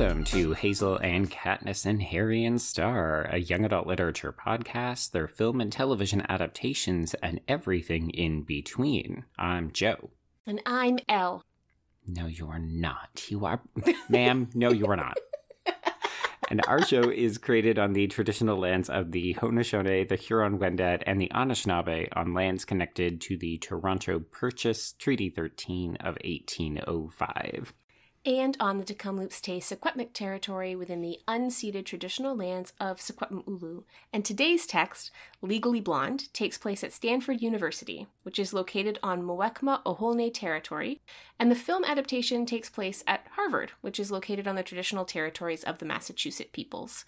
Welcome to Hazel and Katniss and Harry and Star, a young adult literature podcast, their film and television adaptations, and everything in between. I'm Joe. And I'm Elle. No, you are not. You are, ma'am. No, you are not. and our show is created on the traditional lands of the Haudenosaunee, the Huron-Wendat, and the Anishinaabe on lands connected to the Toronto Purchase Treaty 13 of 1805 and on the Tk'emlúps te Secwepemc territory within the unceded traditional lands of Secwepemc And today's text, Legally Blonde, takes place at Stanford University, which is located on Muwekma Ohlone territory, and the film adaptation takes place at Harvard, which is located on the traditional territories of the Massachusetts peoples.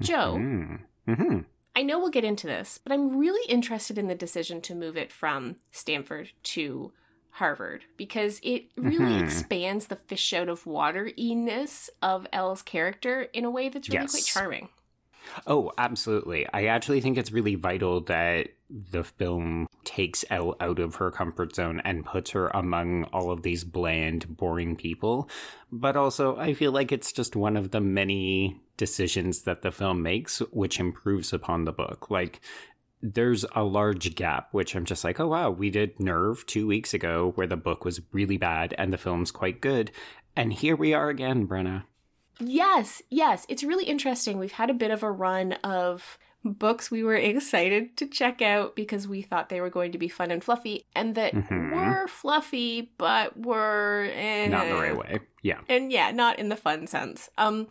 Joe, mm-hmm. Mm-hmm. I know we'll get into this, but I'm really interested in the decision to move it from Stanford to Harvard because it really mm-hmm. expands the fish out of water ness of Elle's character in a way that's really yes. quite charming. Oh, absolutely. I actually think it's really vital that the film takes Elle out of her comfort zone and puts her among all of these bland, boring people. But also, I feel like it's just one of the many decisions that the film makes which improves upon the book. Like, there's a large gap, which I'm just like, oh wow, we did Nerve two weeks ago where the book was really bad and the film's quite good. And here we are again, Brenna. Yes, yes. It's really interesting. We've had a bit of a run of books we were excited to check out because we thought they were going to be fun and fluffy and that mm-hmm. were fluffy but were eh. not the right way. Yeah. And yeah, not in the fun sense. Um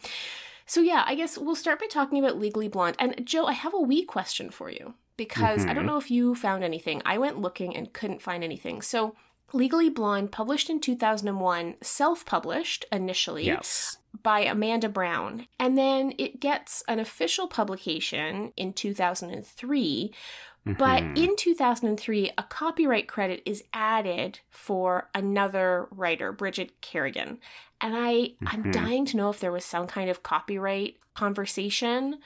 so yeah, I guess we'll start by talking about Legally Blonde. And Joe, I have a wee question for you because mm-hmm. I don't mm-hmm. know if you found anything. I went looking and couldn't find anything. So, Legally Blonde, published in 2001, self published initially yes. by Amanda Brown. And then it gets an official publication in 2003. Mm-hmm. But in 2003, a copyright credit is added for another writer, Bridget Kerrigan. And I, mm-hmm. I'm dying to know if there was some kind of copyright conversation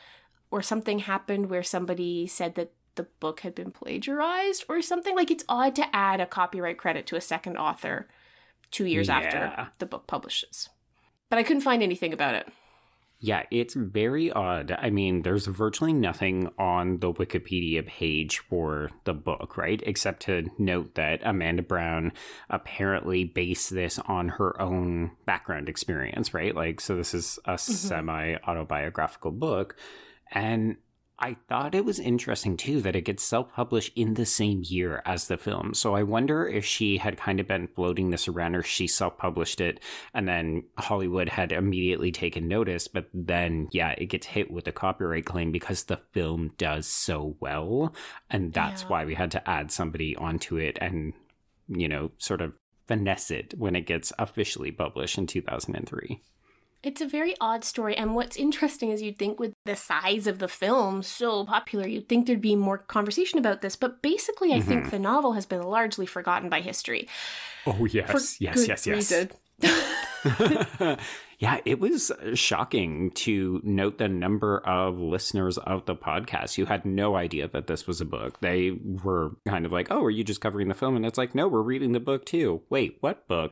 or something happened where somebody said that the book had been plagiarized or something. Like it's odd to add a copyright credit to a second author two years yeah. after the book publishes. But I couldn't find anything about it. Yeah, it's very odd. I mean, there's virtually nothing on the Wikipedia page for the book, right? Except to note that Amanda Brown apparently based this on her own background experience, right? Like, so this is a mm-hmm. semi autobiographical book. And I thought it was interesting too that it gets self published in the same year as the film. So I wonder if she had kind of been floating this around or she self published it and then Hollywood had immediately taken notice. But then, yeah, it gets hit with a copyright claim because the film does so well. And that's yeah. why we had to add somebody onto it and, you know, sort of finesse it when it gets officially published in 2003. It's a very odd story, and what's interesting is you'd think with the size of the film so popular, you'd think there'd be more conversation about this. But basically, I mm-hmm. think the novel has been largely forgotten by history. Oh yes, yes, yes, yes. Yeah, it was shocking to note the number of listeners of the podcast who had no idea that this was a book. They were kind of like, oh, are you just covering the film? And it's like, no, we're reading the book too. Wait, what book?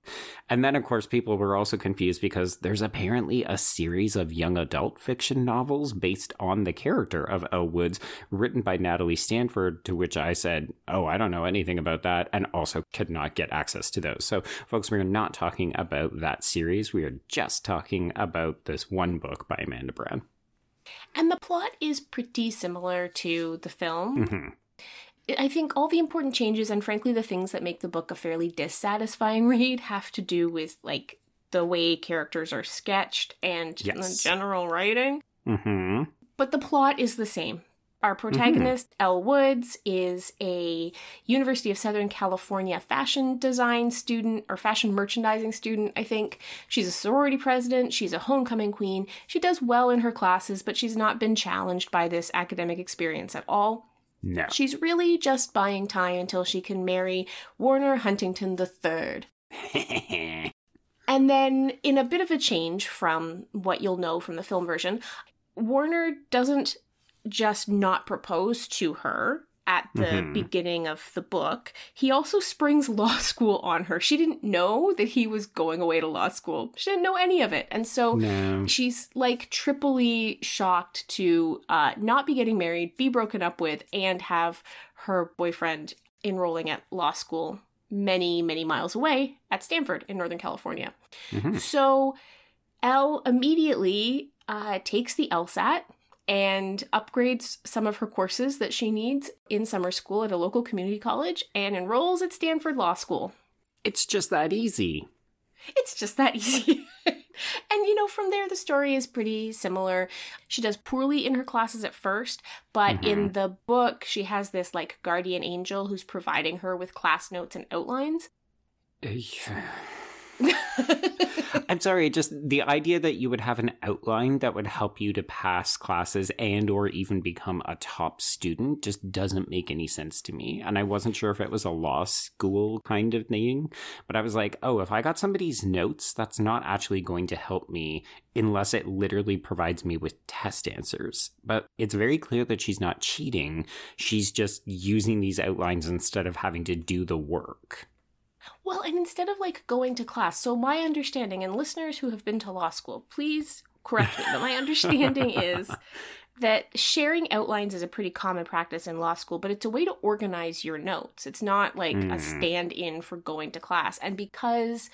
And then, of course, people were also confused because there's apparently a series of young adult fiction novels based on the character of Elle Woods, written by Natalie Standiford, to which I said, oh, I don't know anything about that, and also could not get access to those. So, folks, we're not talking about that series. We are just talking talking about this one book by Amanda Brown. And the plot is pretty similar to the film. Mm-hmm. I think all the important changes and frankly the things that make the book a fairly dissatisfying read have to do with like the way characters are sketched and yes. the general writing. Mm-hmm. But the plot is the same. Our protagonist, mm-hmm. Elle Woods, is a University of Southern California fashion design student or fashion merchandising student, I think. She's a sorority president, she's a homecoming queen. She does well in her classes, but she's not been challenged by this academic experience at all. No. She's really just buying time until she can marry Warner Huntington III. and then, in a bit of a change from what you'll know from the film version, Warner doesn't just not propose to her at the Mhm. beginning of the book, he also springs law school on her. She didn't know that he was going away to law school. She didn't know any of it. And so No. she's like triply shocked to uh, not be getting married, be broken up with, and have her boyfriend enrolling at law school many, many miles away at Stanford in Northern California. Mhm. So Elle immediately uh, takes the LSAT and upgrades some of her courses that she needs in summer school at a local community college and enrolls at Stanford Law School. It's just that easy. It's just that easy. and you know, from there, the story is pretty similar. She does poorly in her classes at first, but mm-hmm. in the book, she has this like guardian angel who's providing her with class notes and outlines. I'm sorry, just the idea that you would have an outline that would help you to pass classes and or even become a top student just doesn't make any sense to me. And I wasn't sure if it was a law school kind of thing, but I was like, "Oh, if I got somebody's notes, that's not actually going to help me unless it literally provides me with test answers." But it's very clear that she's not cheating. She's just using these outlines instead of having to do the work. Well, and instead of like going to class, so my understanding, and listeners who have been to law school, please correct me, but my understanding is that sharing outlines is a pretty common practice in law school, but it's a way to organize your notes. It's not like a Mm. stand in for going to class. And because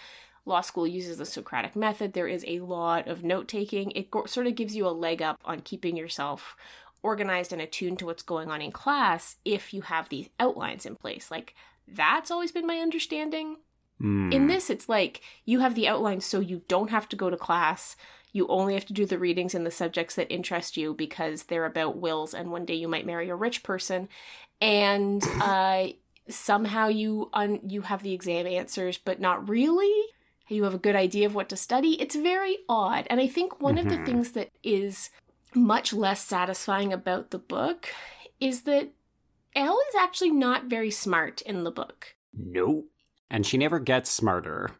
law school uses the Socratic method, there is a lot of note taking. It go- sort of gives you a leg up on keeping yourself organized and attuned to what's going on in class if you have these outlines in place. Like, that's always been my understanding. Hmm. In this, it's like you have the outlines so you don't have to go to class. You only have to do the readings in the subjects that interest you because they're about wills and one day you might marry a rich person. And uh, somehow you un- you have the exam answers, but not really. You have a good idea of what to study. It's very odd. And I think one of the Mhm. things that is much less satisfying about the book is that Elle is actually not very smart in the book. Nope. And she never gets smarter.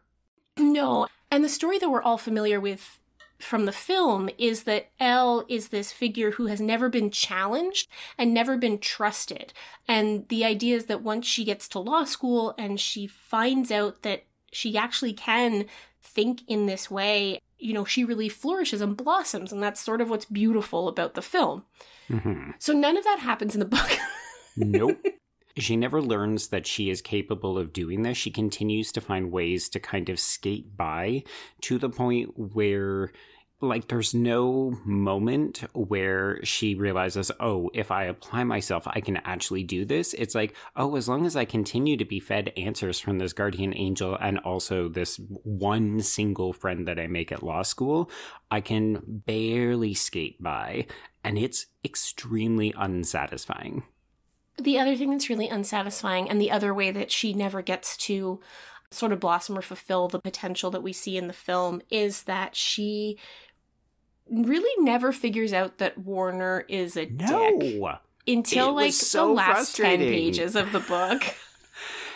No. And the story that we're all familiar with from the film is that Elle is this figure who has never been challenged and never been trusted. And the idea is that once she gets to law school and she finds out that she actually can think in this way, you know, she really flourishes and blossoms. And that's sort of what's beautiful about the film. hmm So none of that happens in the book. Nope. she never learns that she is capable of doing this. She continues to find ways to kind of skate by to the point where. Like, there's no moment where she realizes, oh, if I apply myself, I can actually do this. It's like, oh, as long as I continue to be fed answers from this guardian angel and also this one single friend that I make at law school, I can barely skate by. And it's extremely unsatisfying. The other thing that's really unsatisfying, and the other way that she never gets to sort of blossom or fulfill the potential that we see in the film, is that she really never figures out that Warner is a dick until It like so the last 10 pages of the book.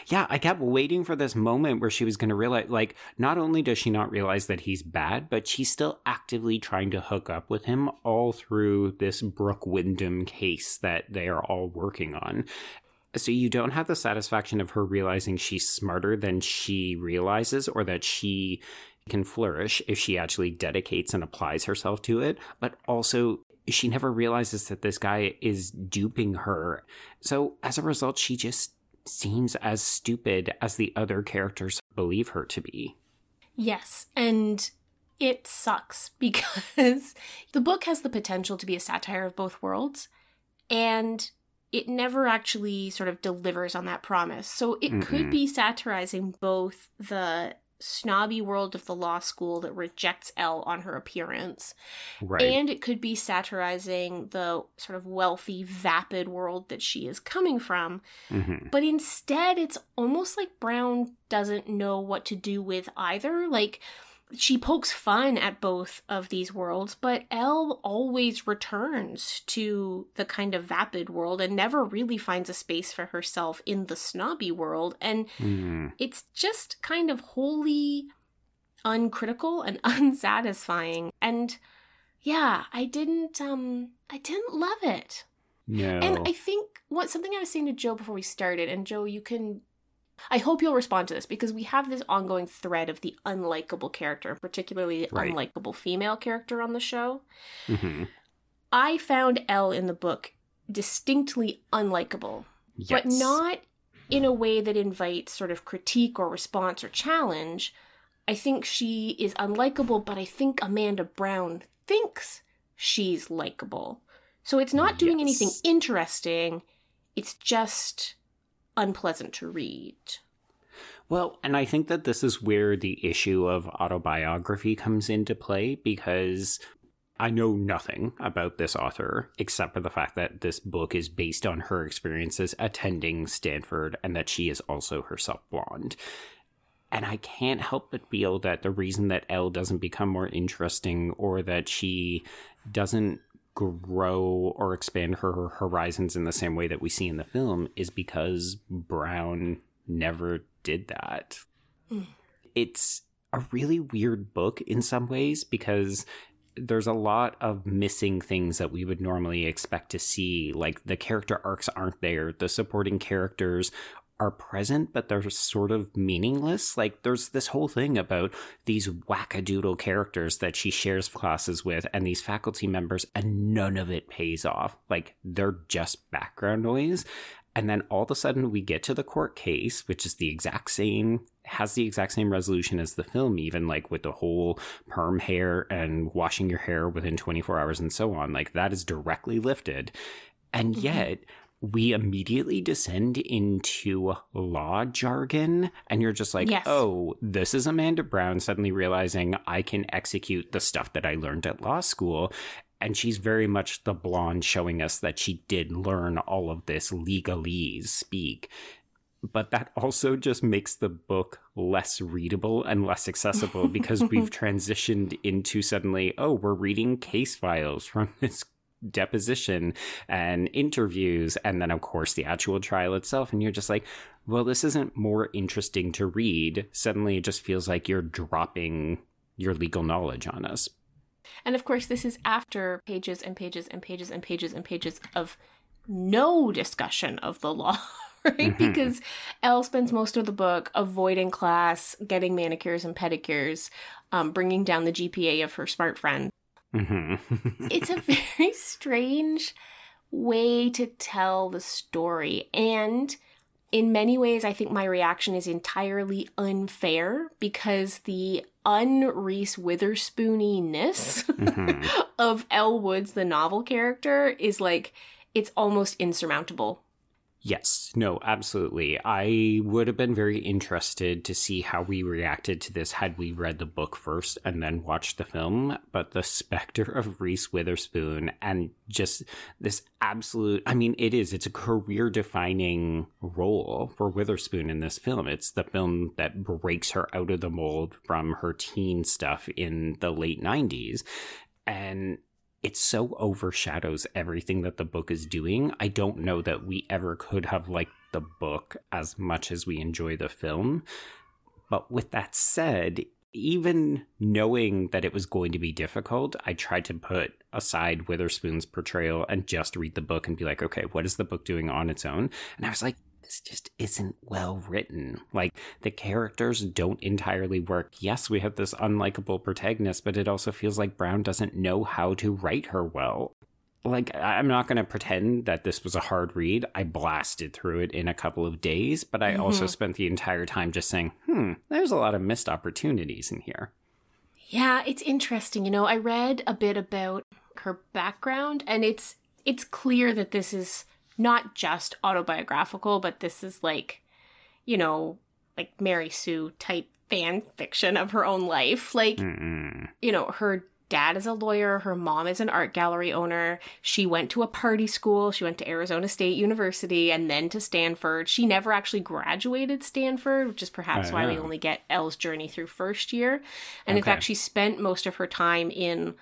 Yeah, I kept waiting for this moment where she was going to realize, like, not only does she not realize that he's bad, but she's still actively trying to hook up with him all through this Brooke Wyndham case that they are all working on. So you don't have the satisfaction of her realizing she's smarter than she realizes or that she can flourish if she actually dedicates and applies herself to it, but also she never realizes that this guy is duping her. So as a result, she just seems as stupid as the other characters believe her to be. Yes, and it sucks because the book has the potential to be a satire of both worlds, and it never actually sort of delivers on that promise. So it could Mm-mm. be satirizing both the snobby world of the law school that rejects Elle on her appearance, Right. and it could be satirizing the sort of wealthy, vapid world that she is coming from. Mhm. But instead, it's almost like Brown doesn't know what to do with either. Like, she pokes fun at both of these worlds, but Elle always returns to the kind of vapid world and never really finds a space for herself in the snobby world. And Mhm. it's just kind of wholly uncritical and unsatisfying. And yeah, I didn't um I didn't love it. No. And I think what something I was saying to Joe before we started, and Joe, you can I hope you'll respond to this because we have this ongoing thread of the unlikable character, particularly the Right. unlikable female character on the show. hmm I found Elle in the book distinctly unlikable, Yes. but not in a way that invites sort of critique or response or challenge. I think she is unlikable, but I think Amanda Brown thinks she's likable. So it's not doing anything interesting, it's just unpleasant to read. Well, and I think that this is where the issue of autobiography comes into play because I know nothing about this author except for the fact that this book is based on her experiences attending Stanford and that she is also herself blonde. And I can't help but feel that the reason that Elle doesn't become more interesting or that she doesn't grow or expand her horizons in the same way that we see in the film is because Brown never did that. Mm. It's a really weird book in some ways because there's a lot of missing things that we would normally expect to see. Like the character arcs aren't there, the supporting characters are present, but they're sort of meaningless. Like there's this whole thing about these wackadoodle characters that she shares classes with and these faculty members, and none of it pays off. Like they're just background noise. And then all of a sudden we get to the court case, which is the exact same, has the exact same resolution as the film, even like with the whole perm hair and washing your hair within 24 hours and so on. Like that is directly lifted. And Mhm. yet we immediately descend into law jargon. And you're just like, Yes. oh, this is Amanda Brown suddenly realizing I can execute the stuff that I learned at law school. And she's very much the blonde showing us that she did learn all of this legalese speak. But that also just makes the book less readable and less accessible because we've transitioned into suddenly, oh, we're reading case files from this deposition and interviews, and then, of course, the actual trial itself. And you're just like, well, this isn't more interesting to read. Suddenly, it just feels like you're dropping your legal knowledge on us. And of course, this is after pages and pages and pages and pages and pages of no discussion of the law, right? Mhm. Because Elle spends most of the book avoiding class, getting manicures and pedicures, um, bringing down the GPA of her smart friend. Hmm It's a very strange way to tell the story. And in many ways, I think my reaction is entirely unfair because the un-Reese Witherspooniness Mhm. of Elle Woods, the novel character, is like it's almost insurmountable. Yes, no, absolutely. I would have been very interested to see how we reacted to this had we read the book first and then watched the film. But the specter of Reese Witherspoon and just this absolute I mean, it is, it's a career defining role for Witherspoon in this film. It's the film that breaks her out of the mold from her teen stuff in the late 90s. And it so overshadows everything that the book is doing. I don't know that we ever could have liked the book as much as we enjoy the film. But with that said, even knowing that it was going to be difficult, I tried to put aside Witherspoon's portrayal and just read the book and be like, okay, what is the book doing on its own? And I was like, this just isn't well written. Like the characters don't entirely work. Yes, we have this unlikable protagonist, but it also feels like Brown doesn't know how to write her well. Like I'm not going to pretend that this was a hard read. I blasted through it in a couple of days, but I also Mhm. spent the entire time just saying, "Hmm, there's a lot of missed opportunities in here." Yeah, it's interesting. You know, I read a bit about her background and it's it's clear that this is not just autobiographical, but this is like, you know, like Mary Sue type fan fiction of her own life. Like, Mm-mm. you know, her dad is a lawyer, her mom is an art gallery owner. She went to a party school, she went to Arizona State University and then to Stanford. She never actually graduated Stanford, which is perhaps Oh, why we only get Elle's journey through first year. And in fact, she spent most of her time in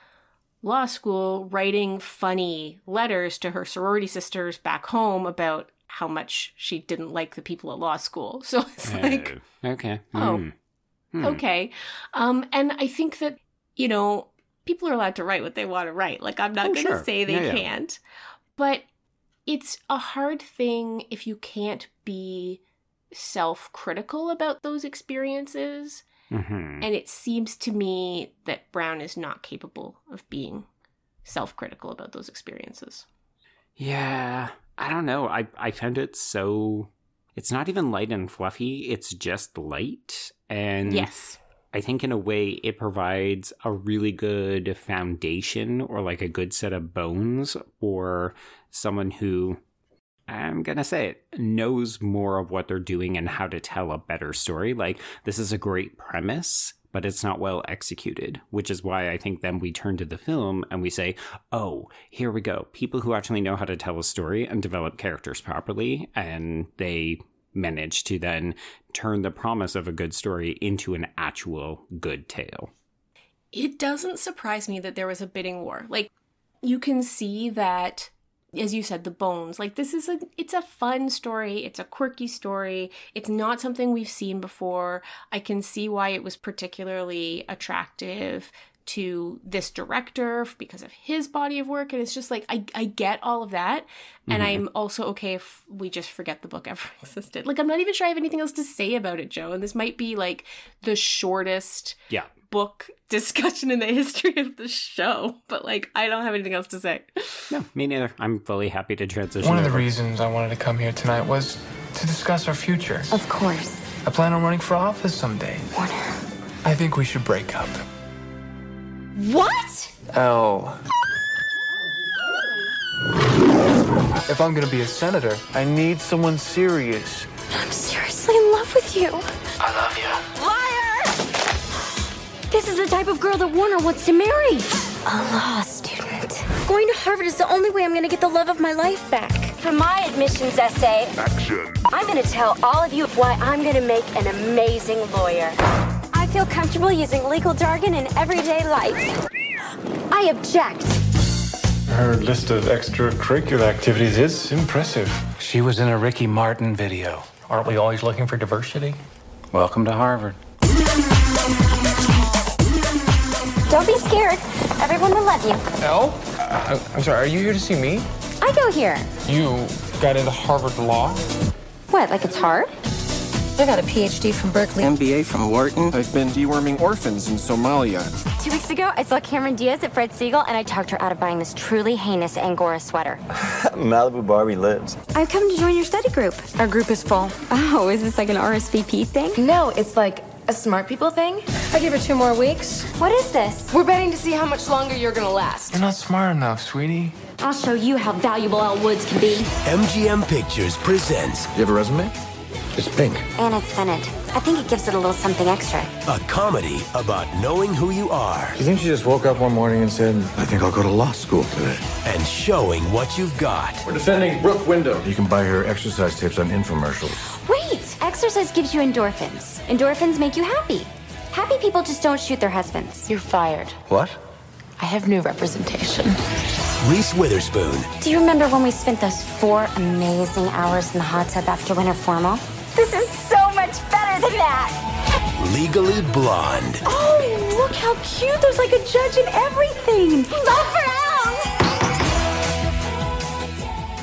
law school writing funny letters to her sorority sisters back home about how much she didn't like the people at law school. So it's like Oh, okay. Oh. Hmm. Hmm. okay um and i think that you know people are allowed to write what they want to write like i'm not Oh, going to sure. say they Yeah, yeah. can't but it's a hard thing if you can't be self critical about those experiences. Hmm And it seems to me that Brown is not capable of being self critical about those experiences. Yeah, I don't know. I I found it so. It's not even light and fluffy. It's just light, and yes. I think in a way it provides a really good foundation or like a good set of bones for someone who I'm going to say it knows more of what they're doing and how to tell a better story. Like this is a great premise, but it's not well executed, which is why I think then we turn to the film and we say, "Oh, here we go. People who actually know how to tell a story and develop characters properly and they manage to then turn the promise of a good story into an actual good tale. It doesn't surprise me that there was a bidding war. Like you can see that as you said the bones. Like this is a it's a fun story, it's a quirky story. It's not something we've seen before. I can see why it was particularly attractive to this director because of his body of work and it's just like I I get all of that and Mhm. I'm also okay if we just forget the book ever existed. Like I'm not even sure I have anything else to say about it, Joe, and this might be like the shortest Yeah. book discussion in the history of the show, but like I don't have anything else to say. No, me neither. I'm fully happy to transition. One of the over. reasons I wanted to come here tonight was to discuss our future. Of course. I plan on running for office someday. Warner. I think we should break up. What? Elle. If I'm gonna be a senator, I need someone serious. I'm seriously in love with you. I love you. Liar! This is the type of girl that Warner wants to marry. A law student. Going to Harvard is the only way I'm going to get the love of my life back. For my admissions essay, Action. I'm going to tell all of you why I'm going to make an amazing lawyer. I feel comfortable using legal jargon in everyday life. I object. Her list of extracurricular activities is impressive. She was in a Ricky Martin video. Aren't we always looking for diversity? Welcome to Harvard. Don't be scared. Everyone will love you. Uh, i'm sorry, are you here to see me? I go here. You got into Harvard Law? What, like it's hard? I got a PhD from Berkeley. MBA from Wharton. I've been deworming orphans in Somalia. Two weeks ago, I saw Cameron Diaz at Fred Segal, and I talked her out of buying this truly heinous Angora sweater. Malibu Barbie lives. I've come to join your study group. Our group is full. Oh, is this like an RSVP thing? No, it's like a smart people thing. I give her two more weeks. What is this? We're betting to see how much longer you're gonna last. You're not smart enough, sweetie. I'll show you how valuable Elle Woods can be. MGM Pictures presents You have a resume? It's pink. And it's scented. I think it gives it a little something extra. a comedy about knowing who you are You think she just woke up one morning and said, I think I'll go to law school today? and showing what you've got. We're defending Brooke Wyndham. You can buy her exercise tips on infomercials. Wait! Exercise gives you endorphins. Endorphins make you happy. Happy people just don't shoot their husbands. You're fired. What? I have new representation. Reese Witherspoon, Do you remember when we spent those four amazing hours in the hot tub after winter formal? This is so much better than that! Legally Blonde, Oh, look how cute! There's like a judge and everything! Love for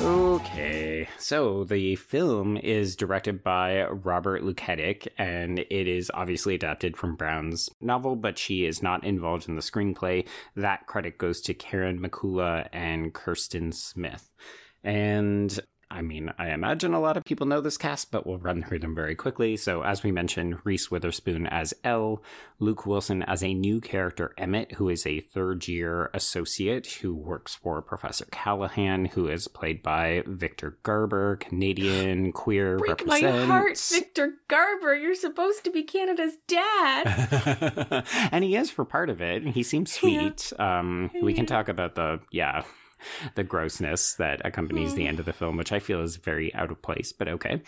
Okay, so the film is directed by Robert Luketic, and it is obviously adapted from Brown's novel, but she is not involved in the screenplay. That credit goes to Karen McCullah and Kirsten Smith. And I mean, I imagine a lot of people know this cast, but we'll run through them very quickly. So, as we mentioned, Reese Witherspoon as Elle, Luke Wilson as a new character, Emmett, who is a third year associate who works for Professor Callahan, who is played by Victor Garber, Canadian, queer, Break my heart, Victor Garber. You're supposed to be Canada's dad. and he is for part of it. He seems sweet. Um, we can talk about the yeah, the grossness that accompanies the hmm. end of the film, which I feel is very out of place, but okay.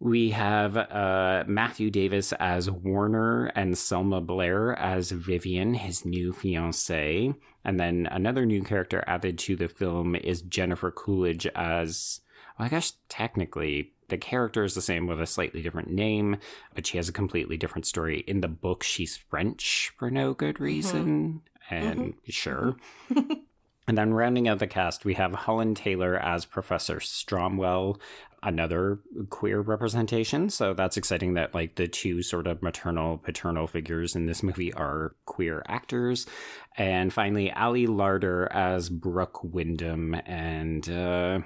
We have uh, Matthew Davis as Warner and Selma Blair as Vivian, his new fiancee. And then another new character added to the film is Jennifer Coolidge as, well, I guess technically the character is the same with a slightly different name, but she has a completely different story. In the book, she's French for no good mm-hmm. reason. And mm-hmm. sure. Mm-hmm. And then rounding out the cast, we have Holland Taylor as Professor Stromwell, another queer representation. So that's exciting that like the two sort of maternal paternal figures in this movie are queer actors. And finally, Ali Larter as Brooke Wyndham. And uh,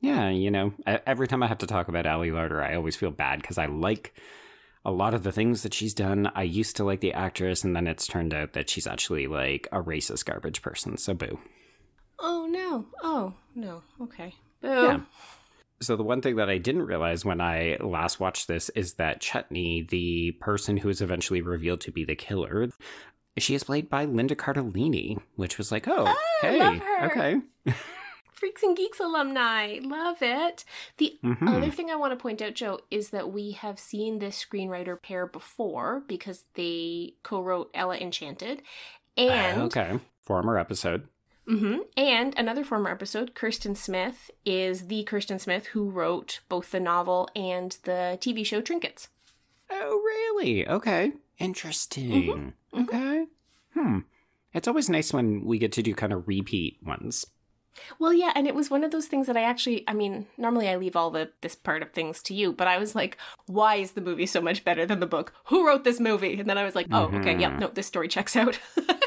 yeah, you know, every time I have to talk about Ali Larter, I always feel bad because I like a lot of the things that she's done. I used to like the actress, and then it's turned out that she's actually like a racist garbage person. So boo. Oh no. Oh no. Okay. Boo. Yeah. So the one thing that I didn't realize when I last watched this is that Chutney, the person who is eventually revealed to be the killer, she is played by Linda Cardellini, which was like, oh, oh hey, okay. Freaks and Geeks alumni. Love it. The mm-hmm. other thing I want to point out, Joe, is that we have seen this screenwriter pair before because they co wrote Ella Enchanted. And. Uh, okay. Former episode. Mm-hmm. And another former episode, Kirsten Smith is the Kirsten Smith who wrote both the novel and the TV show Trinkets. Oh, really? Okay. Interesting. Mm-hmm. mm-hmm. Okay. Hmm. It's always nice when we get to do kind of repeat ones. Well, yeah, and it was one of those things that I actually, I mean, normally I leave all the this part of things to you, but I was like, why is the movie so much better than the book? Who wrote this movie? And then I was like, oh, mm-hmm. okay, yep, no, this story checks out.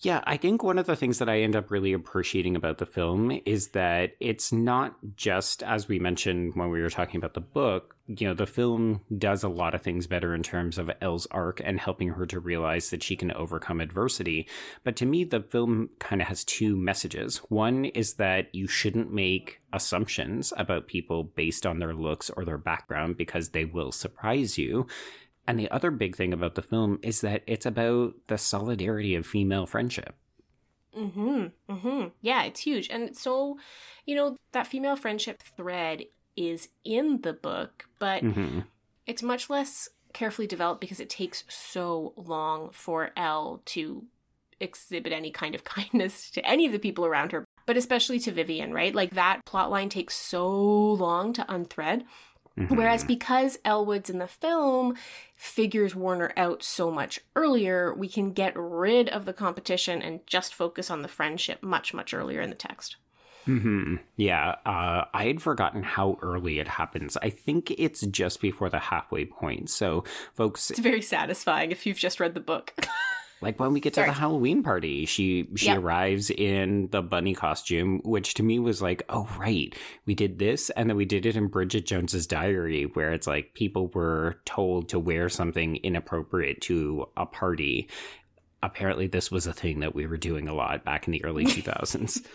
Yeah, I think one of the things that I end up really appreciating about the film is that it's not just, as we mentioned when we were talking about the book, you know, the film does a lot of things better in terms of Elle's arc and helping her to realize that she can overcome adversity. But to me, the film kind of has two messages. One is that you shouldn't make assumptions about people based on their looks or their background because they will surprise you. And the other big thing about the film is that it's about the solidarity of female friendship. Mm-hmm. Mm-hmm. Yeah, it's huge. And so, you know, that female friendship thread is in the book, but mm-hmm. it's much less carefully developed because it takes so long for Elle to exhibit any kind of kindness to any of the people around her, but especially to Vivian, right? Like that plot line takes so long to unthread Mm-hmm. Whereas because Elle Woods in the film figures Warner out so much earlier, we can get rid of the competition and just focus on the friendship much, much earlier in the text. Hmm. Yeah. Uh, I had forgotten how early it happens. I think it's just before the halfway point. So, folks, it's very satisfying if you've just read the book. Like when we get to the Halloween party, she she yep. arrives in the bunny costume, which to me was like, oh right, we did this, and then we did it in Bridget Jones's Diary, where it's like people were told to wear something inappropriate to a party. Apparently, this was a thing that we were doing a lot back in the early 2000s.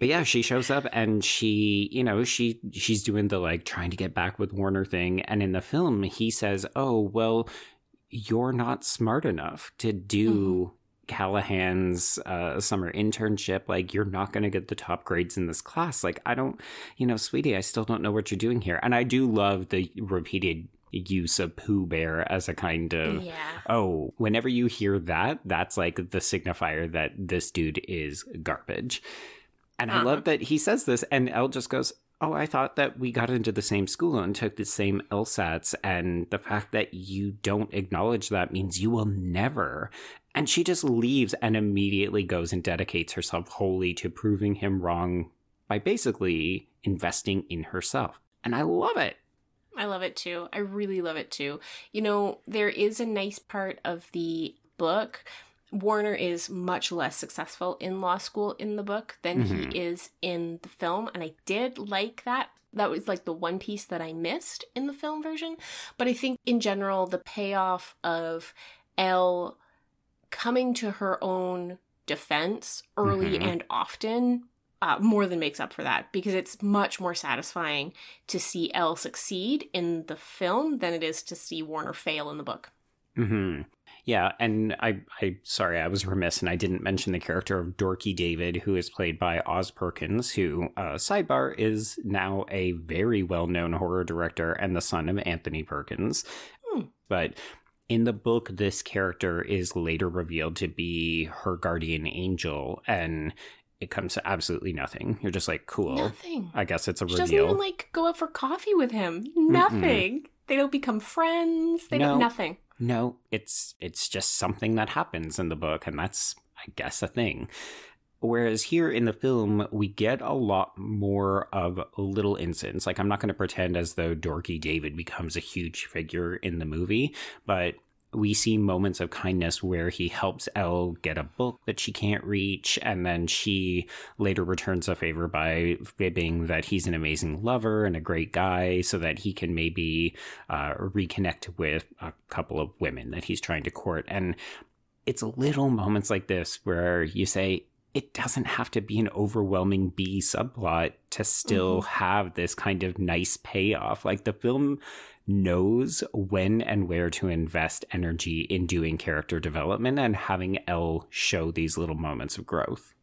but yeah, she shows up and she, you know, she she's doing the like trying to get back with Warner thing, and in the film, he says, "Oh well." You're not smart enough to do mm-hmm. Callahan's uh, summer internship. Like, you're not going to get the top grades in this class. Like, I don't, you know, sweetie, I still don't know what you're doing here. And I do love the repeated use of Pooh Bear as a kind of, yeah. oh, whenever you hear that, that's like the signifier that this dude is garbage. And uh-huh. I love that he says this, and Elle just goes, oh, I thought that we got into the same school and took the same LSATs. And the fact that you don't acknowledge that means you will never. And she just leaves and immediately goes and dedicates herself wholly to proving him wrong by basically investing in herself. And I love it. I love it too. I really love it too. You know, there is a nice part of the book Warner is much less successful in law school in the book than mm-hmm. he is in the film. And I did like that. That was like the one piece that I missed in the film version. But I think in general, the payoff of Elle coming to her own defense early mm-hmm. and often uh, more than makes up for that because it's much more satisfying to see Elle succeed in the film than it is to see Warner fail in the book. Mm-hmm. Yeah, and I, I, sorry, I was remiss and I didn't mention the character of Dorky David, who is played by Oz Perkins, who, uh, sidebar, is now a very well-known horror director and the son of Anthony Perkins. Hmm. But in the book, this character is later revealed to be her guardian angel, and it comes to absolutely nothing. You're just like, cool. Nothing. I guess it's a she reveal. Doesn't even like go out for coffee with him. Nothing. Mm-mm. They don't become friends. They no. do nothing. No, it's it's just something that happens in the book, and that's I guess a thing. Whereas here in the film, we get a lot more of little incidents. Like, I'm not going to pretend as though Dorky David becomes a huge figure in the movie, but we see moments of kindness where he helps Elle get a book that she can't reach, and then she later returns a favor by fibbing that he's an amazing lover and a great guy so that he can maybe uh, reconnect with a couple of women that he's trying to court. And it's little moments like this where you say, it doesn't have to be an overwhelming B subplot to still mm-hmm. have this kind of nice payoff. Like the film knows when and where to invest energy in doing character development and having Elle show these little moments of growth.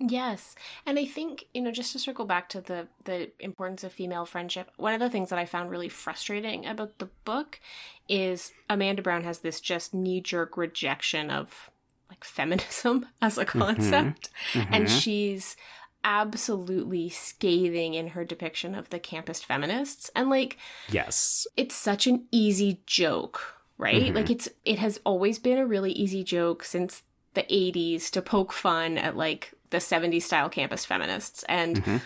Yes. And I think, you know, just to circle back to the the importance of female friendship, one of the things that I found really frustrating about the book is Amanda Brown has this just knee-jerk rejection of like feminism as a mm-hmm. concept mm-hmm. Mm-hmm. and she's absolutely scathing in her depiction of the campus feminists. And like yes. it's such an easy joke right? Mm-hmm. like it's it has always been a really easy joke since the 80s to poke fun at like the 70s style campus feminists. And mm-hmm.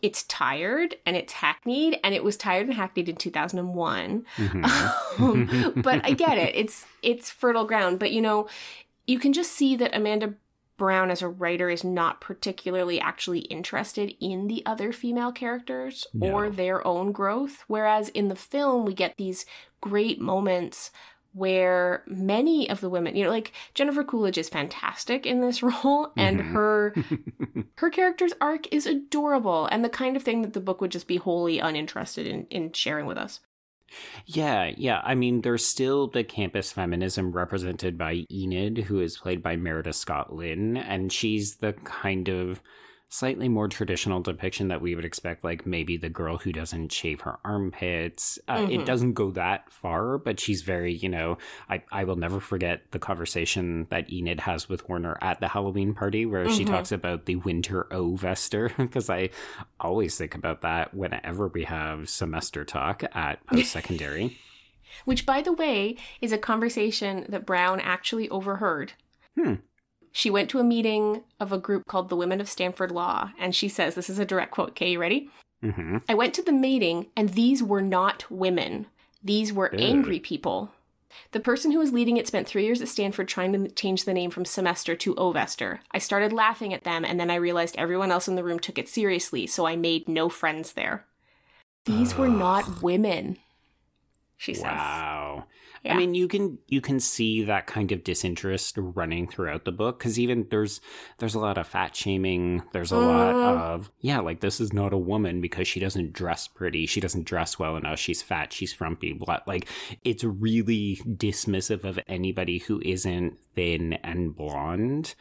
it's tired and it's hackneyed and it was tired and hackneyed in 2001 mm-hmm. um, but i get it. It's it's fertile ground. But you know you can just see that Amanda Brown as a writer is not particularly actually interested in the other female characters no. or their own growth. Whereas in the film, we get these great moments where many of the women, you know, like Jennifer Coolidge is fantastic in this role and mm-hmm. her her character's arc is adorable and the kind of thing that the book would just be wholly uninterested in in sharing with us. Yeah, yeah. I mean, there's still the campus feminism represented by Enid, who is played by Meredith Scott Lynn, and she's the kind of slightly more traditional depiction that we would expect, like maybe the girl who doesn't shave her armpits. Uh, mm-hmm. It doesn't go that far, but she's very, you know, I, I will never forget the conversation that Enid has with Warner at the Halloween party where mm-hmm. she talks about the winter ovester, because I always think about that whenever we have semester talk at post secondary. Which, by the way, is a conversation that Brown actually overheard. Hmm. She went to a meeting of a group called the Women of Stanford Law, and she says, This is a direct quote. Okay, you ready? Mm-hmm. I went to the meeting, and these were not women. These were Ew. angry people. The person who was leading it spent three years at Stanford trying to change the name from semester to Ovester. I started laughing at them, and then I realized everyone else in the room took it seriously, so I made no friends there. These were not women, she says. Wow. Yeah. I mean, you can you can see that kind of disinterest running throughout the book because even there's there's a lot of fat shaming. There's a lot mm-hmm. of yeah, like this is not a woman because she doesn't dress pretty. She doesn't dress well enough. She's fat. She's frumpy. What Like it's really dismissive of anybody who isn't thin and blonde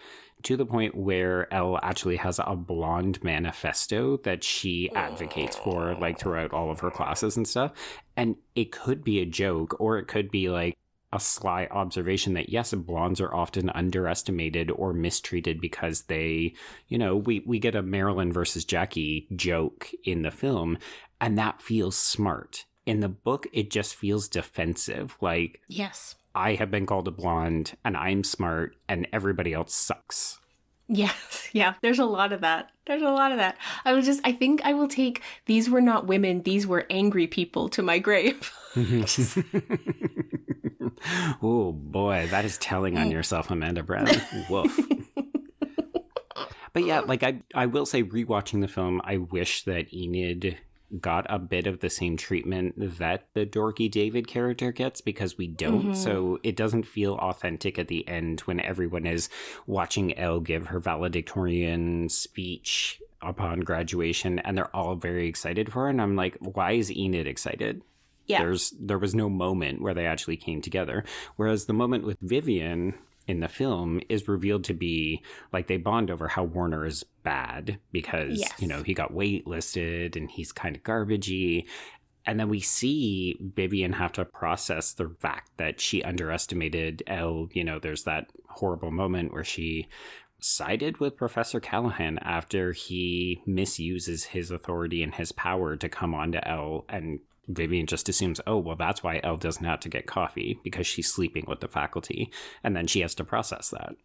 to the point where Elle actually has a blonde manifesto that she advocates for like throughout all of her classes and stuff. And it could be a joke or it could be like a sly observation that yes, blondes are often underestimated or mistreated because they, you know, we, we get a Marilyn versus Jackie joke in the film and that feels smart. In the book, it just feels defensive. Like, yes I have been called a blonde and I'm smart and everybody else sucks. Yes, yeah, there's a lot of that. There's a lot of that. I was just, I think I will take these were not women, these were angry people to my grave. oh boy, that is telling on yourself, Amanda Brown. Woof. but yeah, like I, I will say, rewatching the film, I wish that Enid got a bit of the same treatment that the dorky David character gets because we don't. Mm-hmm. So it doesn't feel authentic at the end when everyone is watching Elle give her valedictorian speech upon graduation and they're all very excited for her. And I'm like, why is Enid excited? Yeah. There's there was no moment where they actually came together. Whereas the moment with Vivian in the film is revealed to be like they bond over how Warner is bad because, yes. you know, he got waitlisted and he's kind of garbagey. And then we see Vivian have to process the fact that she underestimated Elle. You know, there's that horrible moment where she sided with Professor Callahan after he misuses his authority and his power to come onto Elle and Vivian just assumes, oh, well, that's why Elle doesn't have to get coffee because she's sleeping with the faculty. And then she has to process that.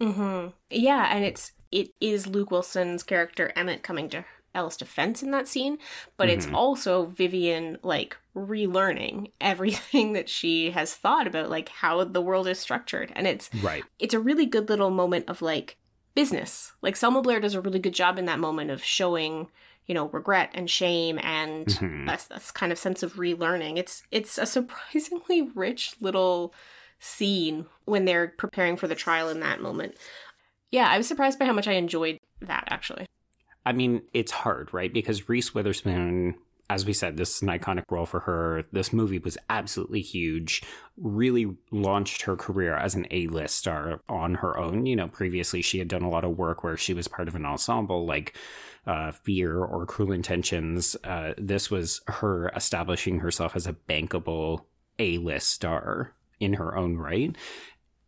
Mm-hmm. Yeah, and it's it is Luke Wilson's character Emmett coming to Elle's defense in that scene, but mm-hmm. it's also Vivian like relearning everything that she has thought about like how the world is structured. And it's right. It's a really good little moment of like business. Like Selma Blair does a really good job in that moment of showing you know regret and shame and mm-hmm. a, a kind of sense of relearning it's it's a surprisingly rich little scene when they're preparing for the trial in that moment yeah i was surprised by how much i enjoyed that actually I mean, it's hard, right? Because Reese Witherspoon, as we said, this is an iconic role for her. This movie was absolutely huge, really launched her career as an A list star on her own. You know, previously she had done a lot of work where she was part of an ensemble like uh, Fear or Cruel Intentions. Uh, this was her establishing herself as a bankable A list star in her own right.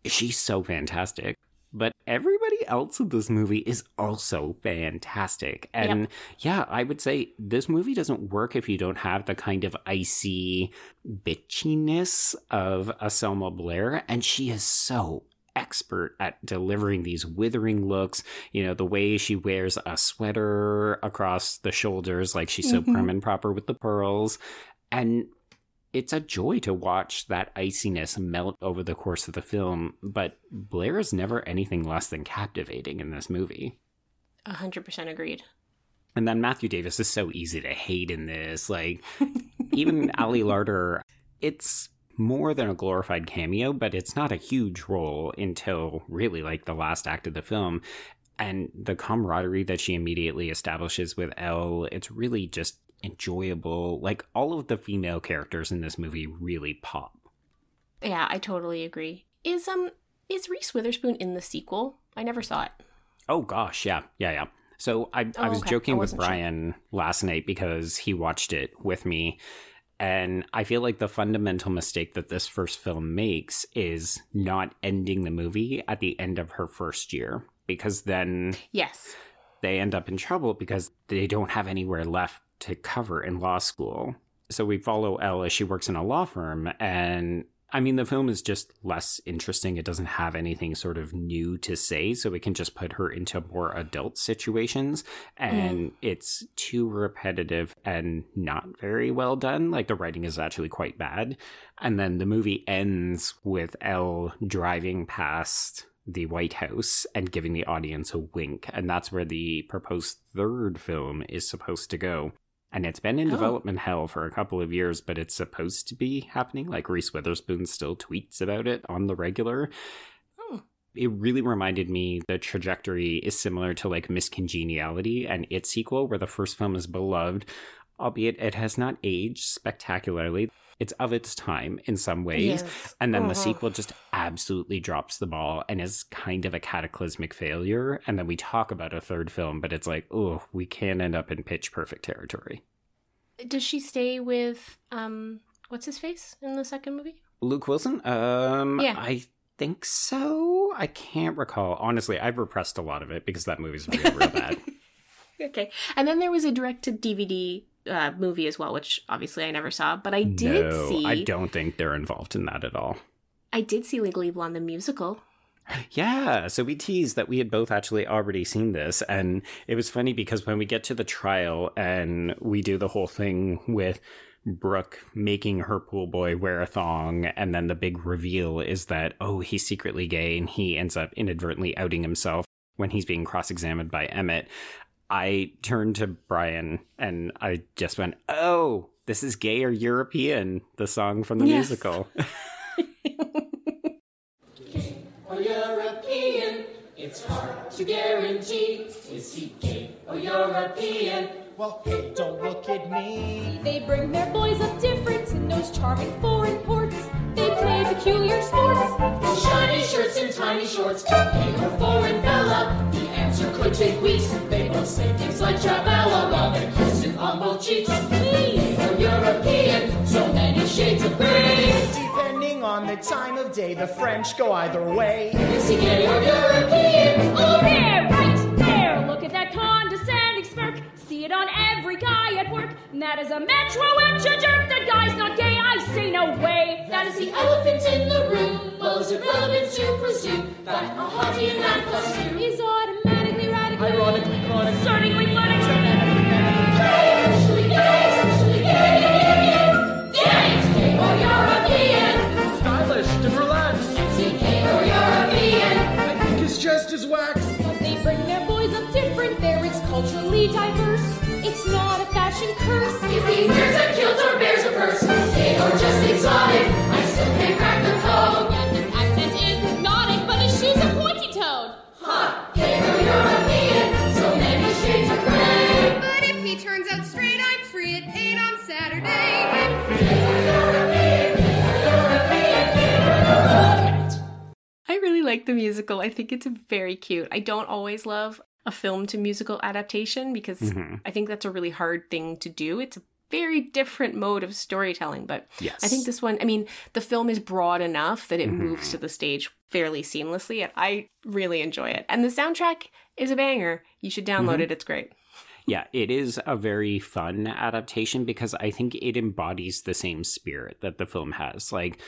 She's so fantastic but everybody else in this movie is also fantastic. And yep. yeah, I would say this movie doesn't work if you don't have the kind of icy bitchiness of a Selma Blair. And she is so expert at delivering these withering looks. You know, the way she wears a sweater across the shoulders, like she's so mm-hmm. prim and proper with the pearls. And it's a joy to watch that iciness melt over the course of the film, but Blair is never anything less than captivating in this movie. A hundred percent agreed. And then Matthew Davis is so easy to hate in this. Like, even Ali Larter, it's more than a glorified cameo, but it's not a huge role until really like the last act of the film. And the camaraderie that she immediately establishes with Elle, it's really just enjoyable. Like all of the female characters in this movie really pop. Yeah, I totally agree. Is um is Reese Witherspoon in the sequel? I never saw it. Oh gosh, yeah, yeah, yeah. So I, oh, I was okay. joking I with Brian sure. last night because he watched it with me. And I feel like the fundamental mistake that this first film makes is not ending the movie at the end of her first year. Because then Yes. They end up in trouble because they don't have anywhere left to cover in law school. So we follow Elle as she works in a law firm. And I mean, the film is just less interesting. It doesn't have anything sort of new to say. So we can just put her into more adult situations. And mm. it's too repetitive and not very well done. Like the writing is actually quite bad. And then the movie ends with Elle driving past the White House and giving the audience a wink. And that's where the proposed third film is supposed to go and it's been in oh. development hell for a couple of years, but it's supposed to be happening. Like Reese Witherspoon still tweets about it on the regular. Oh. It really reminded me the trajectory is similar to like Miss Congeniality and its sequel, where the first film is beloved, albeit it has not aged spectacularly it's of its time in some ways. Yes. And then uh-huh. the sequel just absolutely drops the ball and is kind of a cataclysmic failure. And then we talk about a third film, but it's like, oh, we can end up in pitch perfect territory. Does she stay with um what's his face in the second movie? Luke Wilson? Um yeah. I think so. I can't recall. Honestly, I've repressed a lot of it because that movie's real, real bad. okay. And then there was a direct to DVD uh, movie as well, which obviously I never saw, but I did no, see. I don't think they're involved in that at all. I did see Legally Blonde the musical. Yeah, so we teased that we had both actually already seen this, and it was funny because when we get to the trial and we do the whole thing with Brooke making her pool boy wear a thong, and then the big reveal is that, oh, he's secretly gay, and he ends up inadvertently outing himself when he's being cross examined by Emmett. I turned to Brian and I just went, "Oh, this is gay or European, the song from the yes. musical." gay or European, it's hard to guarantee. Is he gay or European? Well, hey, don't look at me. They bring their boys up different in those charming foreign ports. They play peculiar sports. In shiny shirts and tiny shorts, gay or foreign fella. The answer could take weeks. They both say things like Chabella, love and kissing on both cheeks. Please, or European, so many shades of gray. Depending on the time of day, the French go either way. Is he gay or European? Oh, there, right there. Look at that condescending smirk. See it on every guy at work. And that is a metro inch jerk. That guy's not gay. I say no way. That is the elephant in the room. Well, is relevant to presume that a hottie in that costume is automatically radically, ironically, chronically, certainly clinically, sexually gay, sexually gay, gay, gay or European, stylish to relax, gay or European. I think it's just as wax. But they bring their boys up different. There it's culturally diverse. It's not a fashion curse. If he wears a kilt or bears a purse, gay or just exotic, really like the musical. I think it's very cute. I don't always love a film to musical adaptation because Mhm. I think that's a really hard thing to do. It's a very different mode of storytelling, but Yes. I think this one, I mean, the film is broad enough that it Mhm. moves to the stage fairly seamlessly, and I really enjoy it. And the soundtrack is a banger. You should download Mhm. it, it's great. Yeah, it is a very fun adaptation because I think it embodies the same spirit that the film has. Like,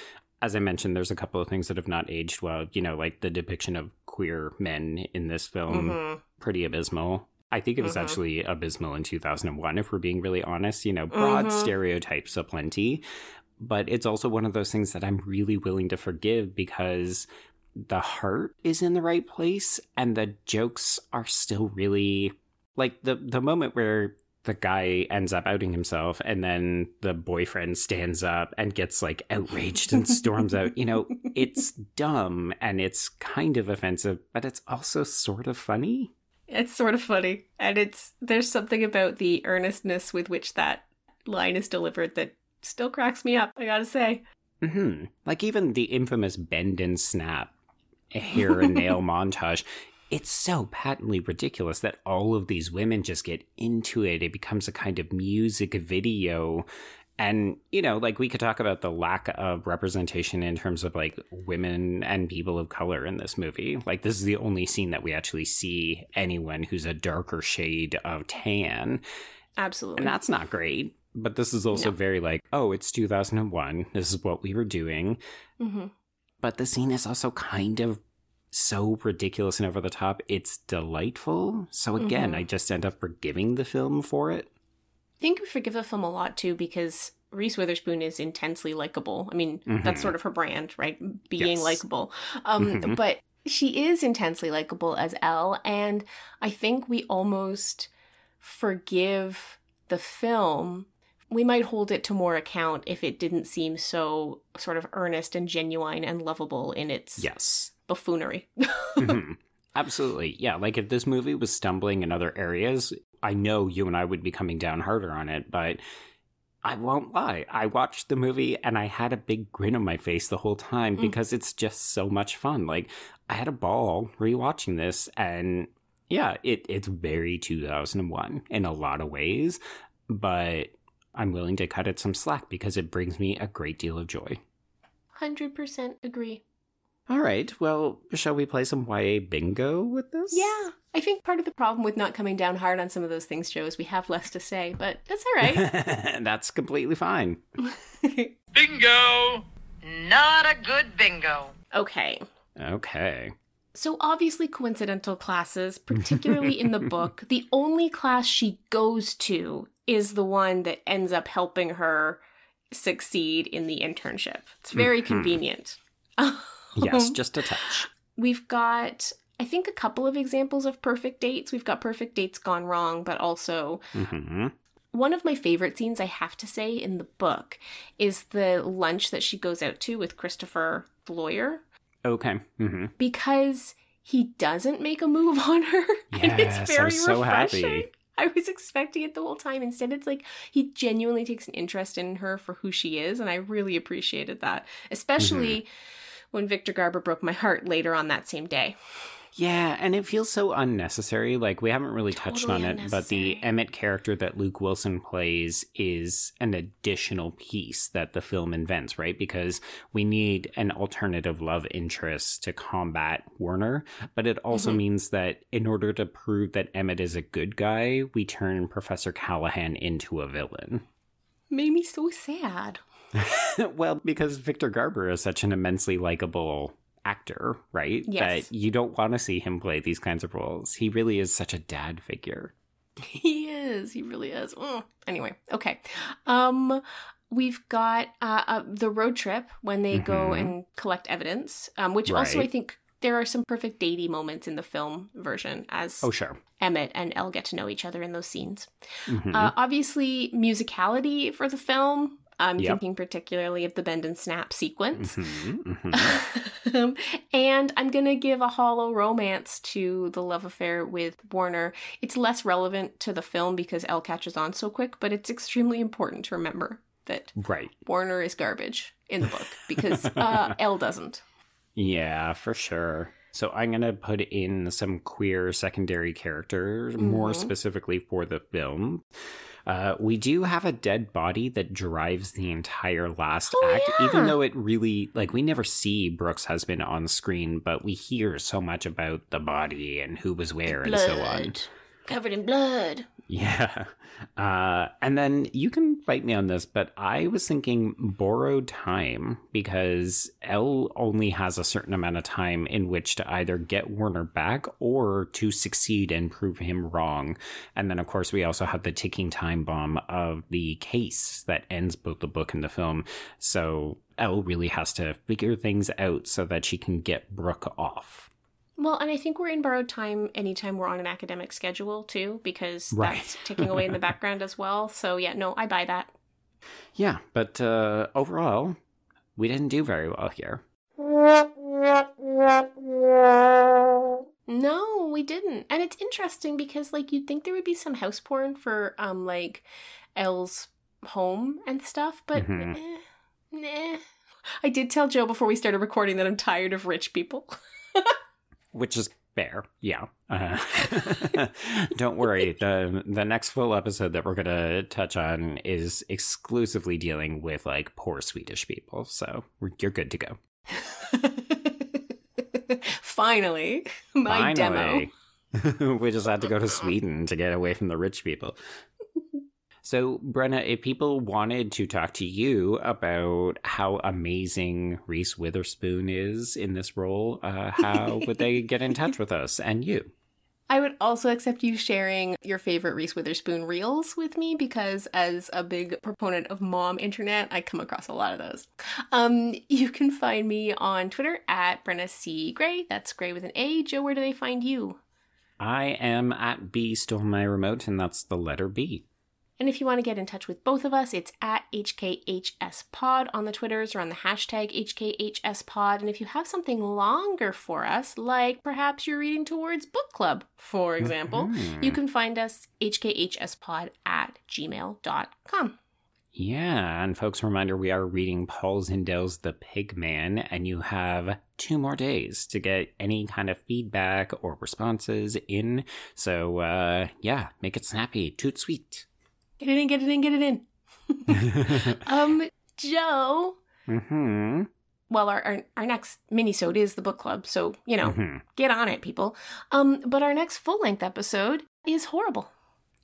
as I mentioned, there's a couple of things that have not aged well. You know, like the depiction of queer men in this film, Mhm. pretty abysmal. I think it was Mhm. actually abysmal in 2001, if we're being really honest. You know, broad Mhm. stereotypes aplenty. But it's also one of those things that I'm really willing to forgive because the heart is in the right place and the jokes are still really like the the moment where the guy ends up outing himself and then the boyfriend stands up and gets like outraged and storms out you know it's dumb and it's kind of offensive but it's also sort of funny It's sort of funny. And it's there's something about the earnestness with which that line is delivered that still cracks me up, I gotta say. hmm like even the infamous bend and snap hair and nail montage it's so patently ridiculous that all of these women just get into it. It becomes a kind of music video. And you know like we could talk about the lack of representation in terms of like women and people of color in this movie. Like this is the only scene that we actually see anyone who's a darker shade of tan. Absolutely. and that's not great. But this is also No. very like oh it's 2001 this is what we were doing. Hmm but the scene is also kind of so ridiculous and over the top it's delightful so again Mhm. i just end up forgiving the film for it I think we forgive the film a lot too because Reese Witherspoon is intensely likable. I mean, that's Mhm. sort of her brand, right? Being Yes. likable. Um, Mhm. But she is intensely likable as Elle, and I think we almost forgive the film. We might hold it to more account if it didn't seem so sort of earnest and genuine and lovable in its yes buffoonery. Mhm. absolutely yeah like if this movie was stumbling in other areas i know you and i would be coming down harder on it but I won't lie. I watched the movie and I had a big grin on my face the whole time Mm. because it's just so much fun. Like I had a ball rewatching this and yeah, it it's very 2001 in a lot of ways, but I'm willing to cut it some slack because it brings me a great deal of joy. 100% agree. All right. Well, shall we play some YA bingo with this? Yeah, I think part of the problem with not coming down hard on some of those things, Joe, is we have less to say, but that's all right. That's completely fine. Bingo! Not a good bingo. okay. Okay. So, obviously, coincidental classes, particularly in the book, the only class she goes to is the one that ends up helping her succeed in the internship. It's very Mhm. convenient. Yes, just a touch. We've got, I think, a couple of examples of perfect dates. We've got perfect dates gone wrong, but also hmm one of my favorite scenes, I have to say, in the book is the lunch that she goes out to with Christopher, the lawyer, Okay. hmm because he doesn't make a move on her. and Yes, it's I very was so refreshing. happy. I was expecting it the whole time. Instead, it's like he genuinely takes an interest in her for who she is, and I really appreciated that, especially Mm-hmm. When Victor Garber broke my heart later on that same day. Yeah, and it feels so unnecessary. Like we haven't really touched on it, but the Emmett character that Luke Wilson plays is an additional piece that the film invents, right? Because we need an alternative love interest to combat Warner, but it also Mhm. means that in order to prove that Emmett is a good guy, we turn Professor Callahan into a villain. Made me so sad. well, because Victor Garber is such an immensely likable actor, right? Yes. That you don't want to see him play these kinds of roles. He really is such a dad figure. He is. He really is. Mm. Anyway, okay. Um, we've got uh, uh, the road trip when they go Mhm. and collect evidence, um, which also I think there are some perfect datey moments in the film version as Oh, sure. Emmett and Elle get to know each other in those scenes. Mhm. Uh, obviously, musicality for the film. I'm Yep. thinking particularly of the bend and snap sequence. Mhm, mhm. Um, and I'm going to give a hollow romance to the love affair with Warner. It's less relevant to the film because Elle catches on so quick, but it's extremely important to remember that right. Warner is garbage in the book because uh, Elle doesn't. Yeah, for sure. So I'm going to put in some queer secondary characters, more Mhm. specifically for the film. Uh, we do have a dead body that drives the entire last Oh, act, yeah. even though it really, like, we never see Brooke's husband on screen, but we hear so much about the body and who was where and so on. Covered in blood. Yeah. Uh, and then you can fight me on this, but I was thinking borrowed time because Elle only has a certain amount of time in which to either get Warner back or to succeed and prove him wrong. And then, of course, we also have the ticking time bomb of the case that ends both the book and the film. So Elle really has to figure things out so that she can get Brooke off. Well, and I think we're in borrowed time anytime we're on an academic schedule too, because Right. that's ticking away in the background as well. So yeah, no, I buy that. Yeah, but uh, overall, we didn't do very well here. No, we didn't. And it's interesting because like you'd think there would be some house porn for um like Elle's home and stuff, but Mhm. eh, nah. I did tell Joe before we started recording that I'm tired of rich people. which is fair. Yeah. Uh, don't worry. the The next full episode that we're gonna touch on is exclusively dealing with like poor Swedish people. So you're good to go. Finally, my demo. Finally. we just had to go to Sweden to get away from the rich people. So, Brenna, if people wanted to talk to you about how amazing Reese Witherspoon is in this role, uh, how would they get in touch with us and you? I would also accept you sharing your favorite Reese Witherspoon reels with me because, as a big proponent of mom internet, I come across a lot of those. Um, you can find me on Twitter at Brenna C. Gray. That's Gray with an A. Joe, where do they find you? I am at B Stole My Remote, and that's the letter B. And if you want to get in touch with both of us, it's at HKHSPod on the Twitters or on the hashtag HKHSPod. And if you have something longer for us, like perhaps you're reading towards book club, for example, Mhm. you can find us HKHSPod at gmail.com. Yeah, and folks, reminder we are reading Paul Zindel's The Pigman, and you have two more days to get any kind of feedback or responses in. So, uh, yeah, make it snappy, toot sweet. Get it in, get it in, get it in. um, Joe. hmm Well, our, our our next mini-sode is the book club, so you know, Mhm. get on it, people. Um, but our next full-length episode is horrible.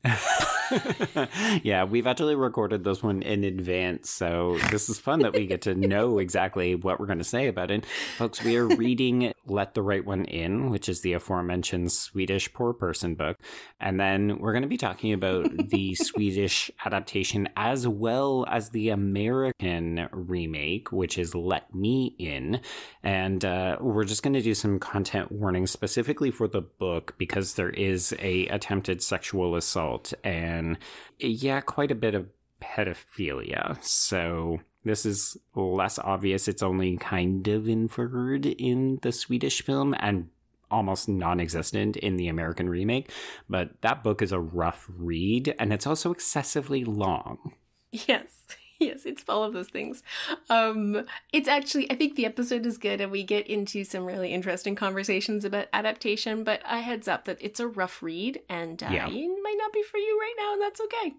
yeah, we've actually recorded this one in advance, so this is fun that we get to know exactly what we're going to say about it. Folks, we are reading Let the Right One In, which is the aforementioned Swedish poor person book, and then we're going to be talking about the Swedish adaptation as well as the American remake, which is Let Me In. And uh, we're just going to do some content warnings specifically for the book because there is a attempted sexual assault and yeah, quite a bit of pedophilia. So this is less obvious. It's only kind of inferred in the Swedish film and almost non-existent in the American remake. But that book is a rough read and it's also excessively long. Yes. Yes, it's all of those things. Um, it's actually, I think the episode is good and we get into some really interesting conversations about adaptation, but a heads up that it's a rough read and uh, Yeah. it might not be for you right now, and that's okay.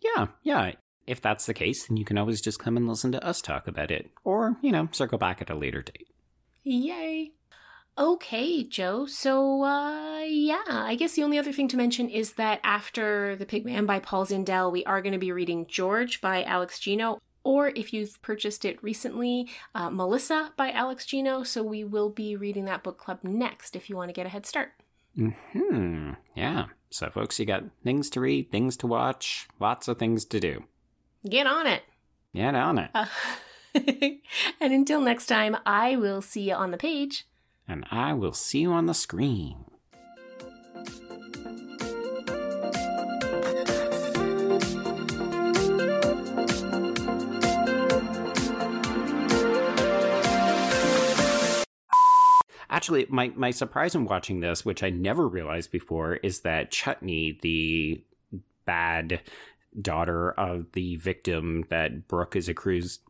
Yeah, yeah. If that's the case, then you can always just come and listen to us talk about it. Or, you know, circle back at a later date. Yay. Okay, Joe. So, uh, yeah, I guess the only other thing to mention is that after The Pigman by Paul Zindel, we are going to be reading George by Alex Gino. or if you've purchased it recently, uh, Melissa by Alex Gino. So we will be reading that book club next if you want to get a head start. Hmm. Yeah. So, folks, you got things to read, things to watch, lots of things to do. Get on it. Get on it. Uh, and until next time, I will see you on the page. And I will see you on the screen. Actually, my, my surprise in watching this, which I never realized before, is that Chutney, the bad daughter of the victim that Brooke is accused,